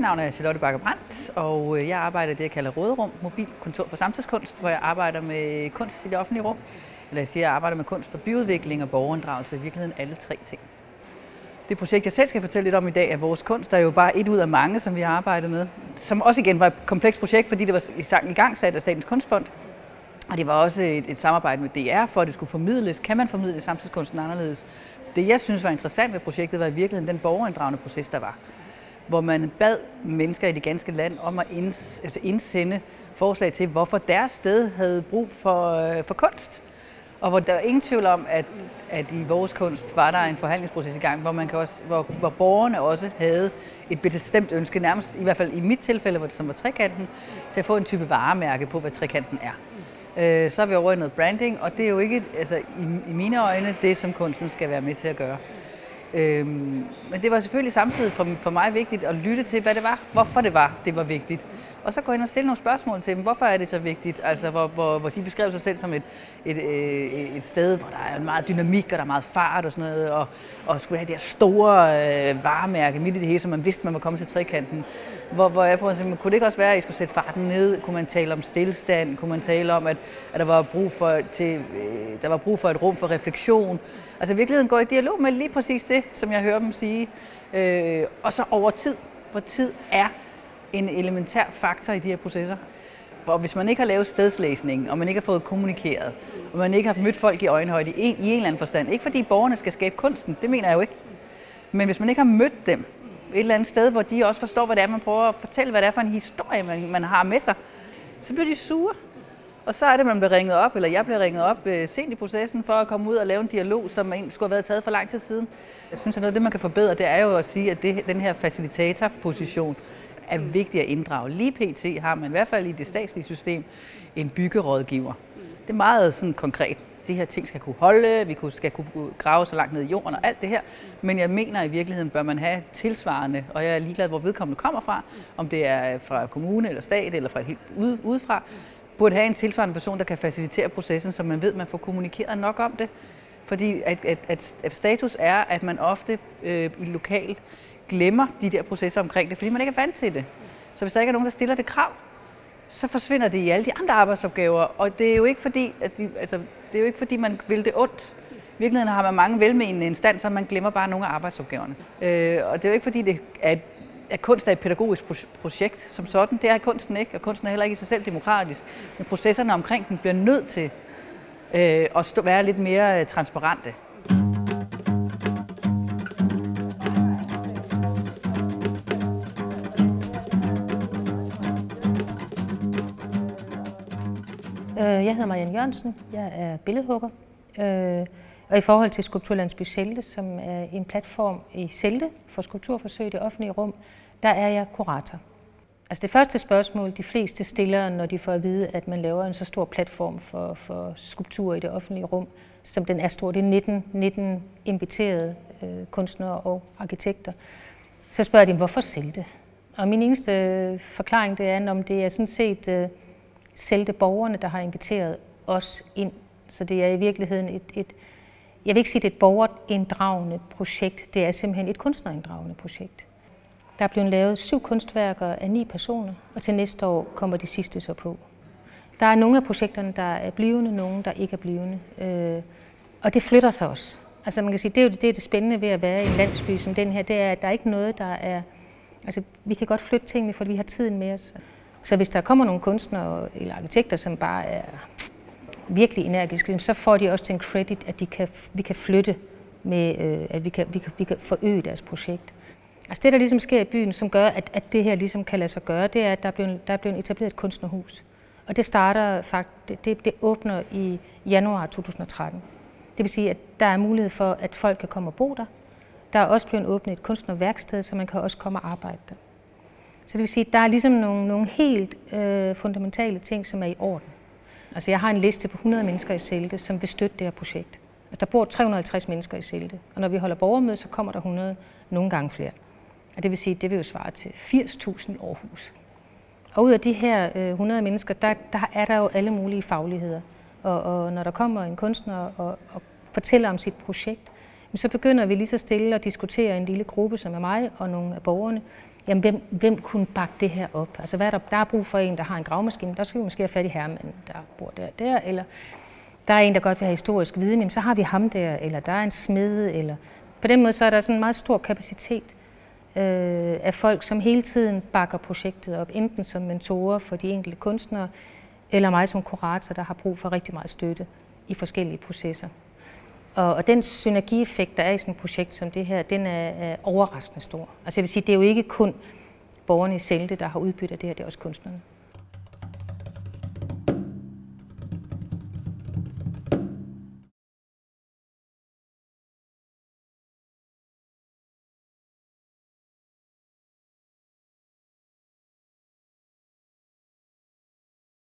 navn er Charlotte Bakker Brandt, og øh, jeg arbejder i det, jeg kalder Råderum, mobilkontor for samtidskunst, hvor jeg arbejder med kunst i det offentlige rum. Eller jeg siger, jeg arbejder med kunst og byudvikling og borgerinddragelse, i virkeligheden alle tre ting. Det projekt, jeg selv skal fortælle lidt om i dag, er vores kunst, der er jo bare et ud af mange, som vi har arbejdet med. Som også igen var et komplekst projekt, fordi det var i gang sat af Statens Kunstfond. Og det var også et, et samarbejde med DR, for at det skulle formidles. Kan man formidle samtidskunsten anderledes? Det, jeg synes var interessant ved projektet, var i virkeligheden den borgerinddragende proces, der var hvor man bad mennesker i det ganske land om at inds, altså indsende forslag til, hvorfor deres sted havde brug for, øh, for kunst. Og hvor der er ingen tvivl om, at, at i vores kunst var der en forhandlingsproces i gang, hvor, man kan også, hvor, hvor borgerne også havde et bestemt ønske, nærmest i hvert fald i mit tilfælde, hvor det som var trekanten, til at få en type varemærke på, hvad trekanten er. Øh, så er vi over i noget branding, og det er jo ikke, altså i, i mine øjne, det som kunsten skal være med til at gøre. Øhm, men det var selvfølgelig samtidig for, for mig vigtigt at lytte til, hvad det var, hvorfor det var, det var vigtigt. Og så gå ind og stille nogle spørgsmål til dem. Hvorfor er det så vigtigt? Altså, hvor, hvor, hvor de beskrev sig selv som et, et, et, øh, et sted, hvor der er meget dynamik, og der er meget fart og sådan noget, og, og skulle have det her store øh, varemærke midt i det hele, så man vidste, man var kommet til trekanten. Hvor, hvor jeg prøver at sige, kunne det ikke også være, at I skulle sætte farten ned? Kunne man tale om stillstand? Kunne man tale om, at, at der, var brug for, til, øh, der var brug for et rum for refleksion? Altså i virkeligheden går i dialog med lige præcis det, som jeg hører dem sige. Øh, og så over tid, hvor tid er en elementær faktor i de her processer. Og hvis man ikke har lavet stedslæsning, og man ikke har fået kommunikeret, og man ikke har mødt folk i øjenhøjde i en, i en eller anden forstand, ikke fordi borgerne skal skabe kunsten, det mener jeg jo ikke, men hvis man ikke har mødt dem et eller andet sted, hvor de også forstår, hvad det er, man prøver at fortælle, hvad det er for en historie, man, man har med sig, så bliver de sure. Og så er det, man bliver ringet op, eller jeg bliver ringet op øh, sent i processen, for at komme ud og lave en dialog, som egentlig skulle have været taget for lang tid siden. Jeg synes, at noget af det, man kan forbedre, det er jo at sige, at det, den her facilitatorposition er vigtig at inddrage. Lige pt. har man i hvert fald i det statslige system en byggerådgiver. Det er meget sådan konkret. De her ting skal kunne holde, vi skal kunne grave så langt ned i jorden og alt det her. Men jeg mener, i virkeligheden bør man have tilsvarende, og jeg er ligeglad, hvor vedkommende kommer fra, om det er fra kommune eller stat eller fra helt udefra, burde have en tilsvarende person, der kan facilitere processen, så man ved, at man får kommunikeret nok om det. Fordi at, at, at, at status er, at man ofte øh, i lokalt glemmer de der processer omkring det, fordi man ikke er vant til det. Så hvis der ikke er nogen, der stiller det krav, så forsvinder det i alle de andre arbejdsopgaver. Og det er jo ikke fordi, at de, altså, det er jo ikke fordi man vil det ondt. I virkeligheden har man mange velmenende instanser, man glemmer bare nogle af arbejdsopgaverne. Øh, og det er jo ikke fordi, det er et at kunst er et pædagogisk projekt som sådan. Det er kunsten ikke, og kunsten er heller ikke i sig selv demokratisk. Men processerne omkring den bliver nødt til øh, at stå, være lidt mere øh, transparente. Øh, jeg hedder Marianne Jørgensen. Jeg er billedhugger. Øh, og i forhold til Skulpturlandsby Selte, som er en platform i Selte for skulpturforsøg i det offentlige rum, der er jeg kurator. Altså det første spørgsmål, de fleste stiller, når de får at vide, at man laver en så stor platform for, for skulptur i det offentlige rum, som den er stor, det er 19, 19 inviterede øh, kunstnere og arkitekter, så spørger de, hvorfor Selte? Og min eneste øh, forklaring det er, om det er sådan set øh, Selte borgerne, der har inviteret os ind. Så det er i virkeligheden et, et jeg vil ikke sige, det er et borgerinddragende projekt, det er simpelthen et kunstnerinddragende projekt. Der er blevet lavet syv kunstværker af ni personer, og til næste år kommer de sidste så på. Der er nogle af projekterne, der er blivende, nogle, der ikke er blivende. Øh, og det flytter sig også. Altså man kan sige, det er jo det, er det spændende ved at være i en landsby som den her, det er, at der er ikke noget, der er... Altså vi kan godt flytte tingene, for vi har tiden med os. Så hvis der kommer nogle kunstnere eller arkitekter, som bare er virkelig energiske, så får de også den credit, at de kan, vi kan flytte med, øh, at vi kan, vi, kan, vi kan forøge deres projekt. Altså det, der ligesom sker i byen, som gør, at, at det her ligesom kan lade sig gøre, det er, at der er blevet, der er blevet etableret et kunstnerhus. Og det starter faktisk, det, det åbner i januar 2013. Det vil sige, at der er mulighed for, at folk kan komme og bo der. Der er også blevet åbnet et kunstnerværksted, så man kan også komme og arbejde der. Så det vil sige, at der er ligesom nogle, nogle helt øh, fundamentale ting, som er i orden. Altså jeg har en liste på 100 mennesker i Selte, som vil støtte det her projekt. Altså, der bor 350 mennesker i Selte, og når vi holder borgermøde, så kommer der 100, nogle gange flere. Og det vil sige, det vil jo svare til 80.000 i Aarhus. Og ud af de her øh, 100 mennesker, der, der er der jo alle mulige fagligheder. Og, og når der kommer en kunstner og, og fortæller om sit projekt, så begynder vi lige så stille at diskutere en lille gruppe, som er mig og nogle af borgerne, jamen, hvem, hvem kunne bakke det her op? Altså, hvad er der, der er brug for en, der har en gravmaskine, der skal vi måske have fat i herremanden, der bor der der, eller der er en, der godt vil have historisk viden, jamen, så har vi ham der, eller der er en smed, eller på den måde så er der sådan en meget stor kapacitet øh, af folk, som hele tiden bakker projektet op, enten som mentorer for de enkelte kunstnere, eller mig som kurator, der har brug for rigtig meget støtte i forskellige processer. Og, og den synergieffekt, der er i sådan et projekt som det her, den er, er overraskende stor. Altså jeg vil sige, det er jo ikke kun borgerne i Selte, der har udbyttet det her, det er også kunstnerne.